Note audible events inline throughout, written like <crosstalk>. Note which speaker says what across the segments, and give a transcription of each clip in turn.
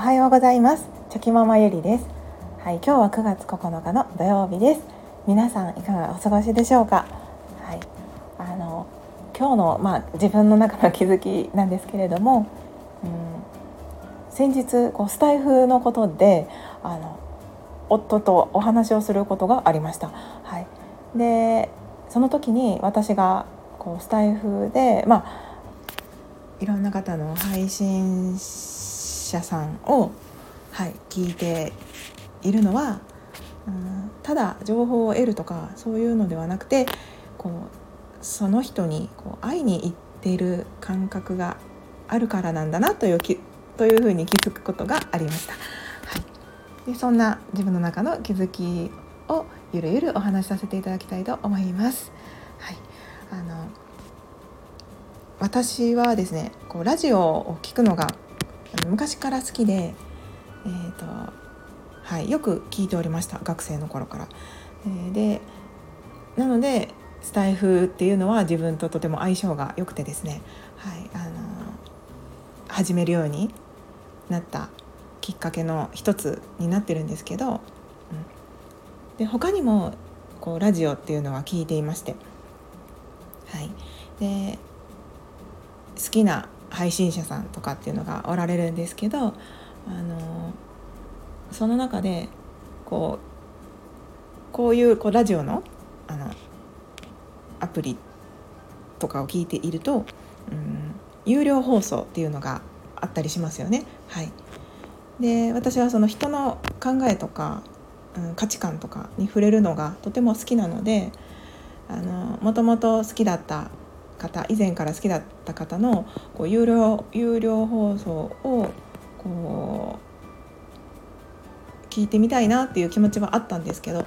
Speaker 1: はようございます。チョキママゆりです。はい今日は9月9日の土曜日です。皆さんいかがお過ごしでしょうか？はいあの今日のまあ自分の中の気づきなんですけれども、うん、先日こうスタイフのことであの夫とお話をすることがありました。はいでその時に私がこうスタイフでまあいろんな方の配信者さんを、はい、聞いているのは、うん、ただ情報を得るとかそういうのではなくてこうその人にこう会いに行っている感覚があるからなんだなというきというふうに気づくことがありました。はい、でそんな自分の中の気づきをゆるゆるお話しさせていただきたいと思います。はい、あの私はですねこうラジオを聞くのが昔から好きで、えーとはい、よく聞いておりました学生の頃から。えー、でなのでスタイフっていうのは自分ととても相性が良くてですね、はいあの始めるようになったきっかけの一つになってるんですけど、うん、で他にもこうラジオっていうのは聞いていまして、はい、で好きな配信者さんとかっていうのがおられるんですけどあのその中でこうこういうこうラジオのあのアプリとかを聞いていると、うん、有料放送っていうのがあったりしますよね。はい、で私はその人の考えとか、うん、価値観とかに触れるのがとても好きなのでもともと好きだった方以前から好きだった方のこう有料有料放送をこう聞いてみたいなっていう気持ちはあったんですけど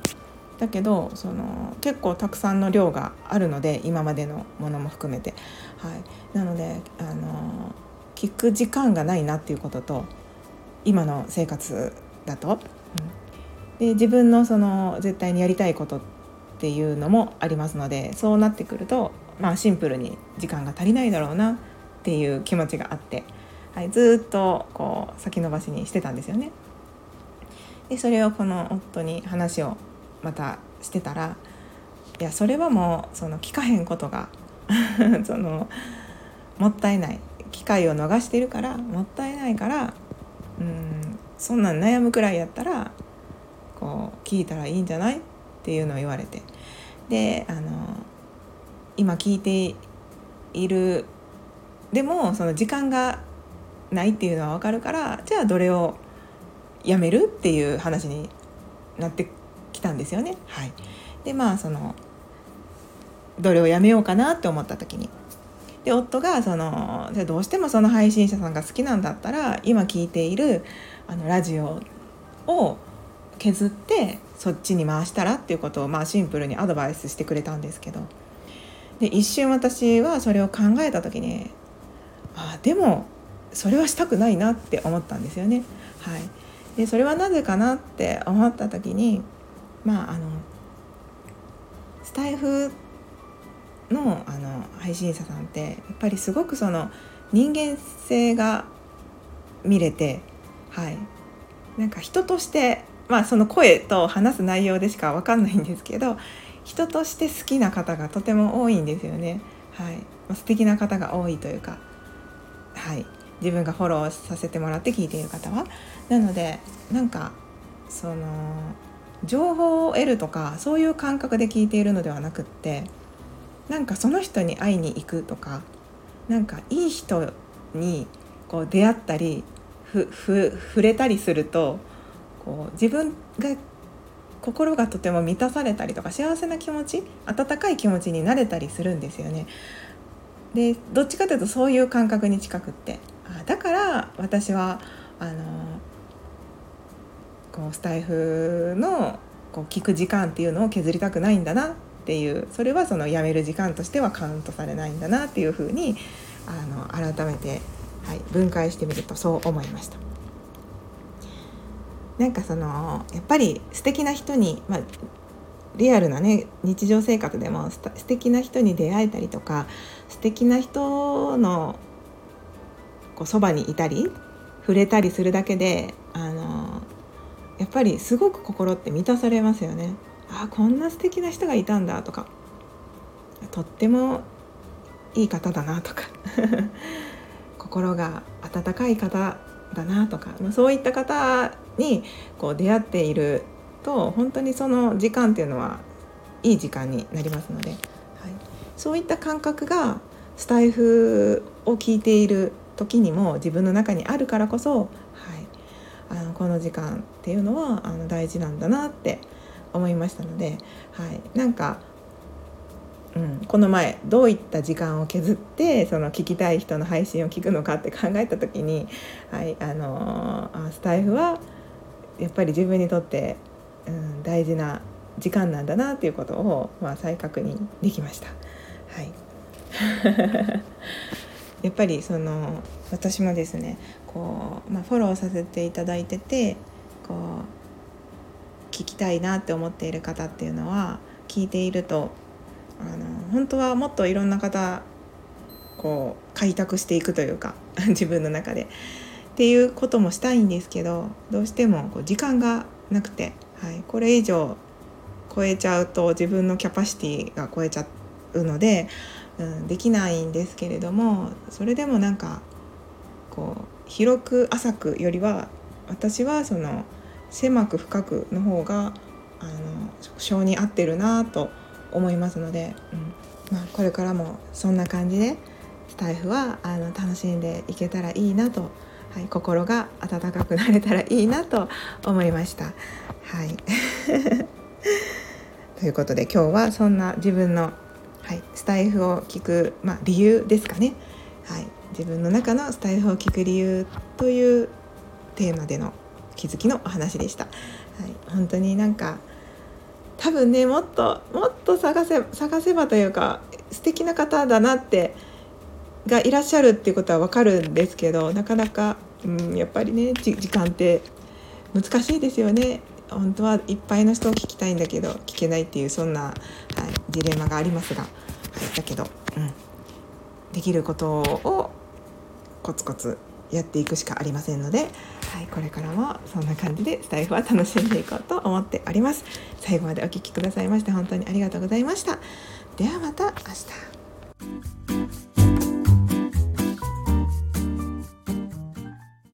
Speaker 1: だけどその結構たくさんの量があるので今までのものも含めて、はい、なのであの聞く時間がないなっていうことと今の生活だと、うん、で自分のその絶対にやりたいことってていうのもありますのでそうなってくるとまあ、シンプルに時間が足りないだろうなっていう気持ちがあって、はい、ずっとこう先延ばしにしてたんですよね。でそれをこの夫に話をまたしてたらいやそれはもうその聞かへんことが <laughs> そのもったいない機会を逃してるからもったいないからうんそんなん悩むくらいやったらこう聞いたらいいんじゃない？っっていうのを言われて。であの今聞いているでもその時間がないっていうのは分かるからじゃあどれをやめるっていう話になってきたんですよね。はい、でまあそのどれをやめようかなって思った時に。で夫がそのじゃどうしてもその配信者さんが好きなんだったら今聞いているあのラジオを削ってそっちに回したらっていうことをまあシンプルにアドバイスしてくれたんですけど。で一瞬私はそれを考えた時にあでもそれはしたくないなって思ったんですよね。はい、でそれはなぜかなって思った時にまああのスタイフのあの配信者さんってやっぱりすごくその人間性が見れてはい。なんか人としてまあその声と話す内容でしか分かんないんですけど人として好きな方がとても多いんですよね。はい、素敵な方が多いというか、はい、自分がフォローさせてもらって聞いている方は。なのでなんかその情報を得るとかそういう感覚で聞いているのではなくってなんかその人に会いに行くとかなんかいい人にこう出会ったりふふ触れたりするとこう自分が心がとても満たされたりとか幸せな気持ち温かい気持ちになれたりするんですよね。でどっちかというとそういう感覚に近くってあだから私はあのこうスタイフのこう聞く時間っていうのを削りたくないんだなっていうそれはそのやめる時間としてはカウントされないんだなっていうふうにあの改めて、はい、分解してみるとそう思いました。なんかそのやっぱり素敵な人に、まあ、リアルなね日常生活でも素敵な人に出会えたりとか素敵な人のこうそばにいたり触れたりするだけであのやっぱりすごく心って満たされますよね。あこんな素敵な人がいたんだとか。とってもいい方だなとか。<laughs> 心が温かい方だなとか。まあそういった方にこう出会っていると本当にその時間っていうのはいい時間になりますので、はい、そういった感覚がスタイフを聞いている時にも自分の中にあるからこそ、はい、あのこの時間っていうのはあの大事なんだなって思いましたので、はい、なんか、うん、この前どういった時間を削ってその聞きたい人の配信を聞くのかって考えた時に、はい。あのー、スタイフはやっぱり自分にとって、うん、大事な時間なんだなっていうことを、まあ、再確認できました。はい <laughs> やっぱりその私もですねこう、まあ、フォローさせていただいててこう聞きたいなって思っている方っていうのは聞いているとあの本当はもっといろんな方こう開拓していくというか <laughs> 自分の中でっていうこともしたいんですけどどうしてもこう時間がなくて、はい、これ以上超えちゃうと自分のキャパシティが超えちゃうのでうん、できないんですけれどもそれでもなんかこう広く浅くよりは私はその狭く深くの方があの性に合ってるなと思いますので、うんまあ、これからもそんな感じでスタイフはあの楽しんでいけたらいいなと思います、はい、心が温かくなれたらいいなと思いました。はい <laughs> ということで今日はそんな自分のはい、スタイフを聞く、まあ、理由ですかね、はい、自分の中のスタイフを聞く理由というテーマでの気づきのお話でした。はい、本当になんか多分ねもっともっと探せ探せばというか素敵な方だなってがいらっしゃるっていうことは分かるんですけどなかなか、うん、やっぱりね時間って難しいですよね。本当はいっぱいの人を聞きたいんだけど聞けないっていうそんな、はい、ジレンマがありますが、はい、だけど、うん、できることをコツコツやっていくしかありませんので、はい、これからもそんな感じでスタイフは楽しんでいこうと思っております。最後までお聴きくださいまして本当にありがとうございました。ではまた明日。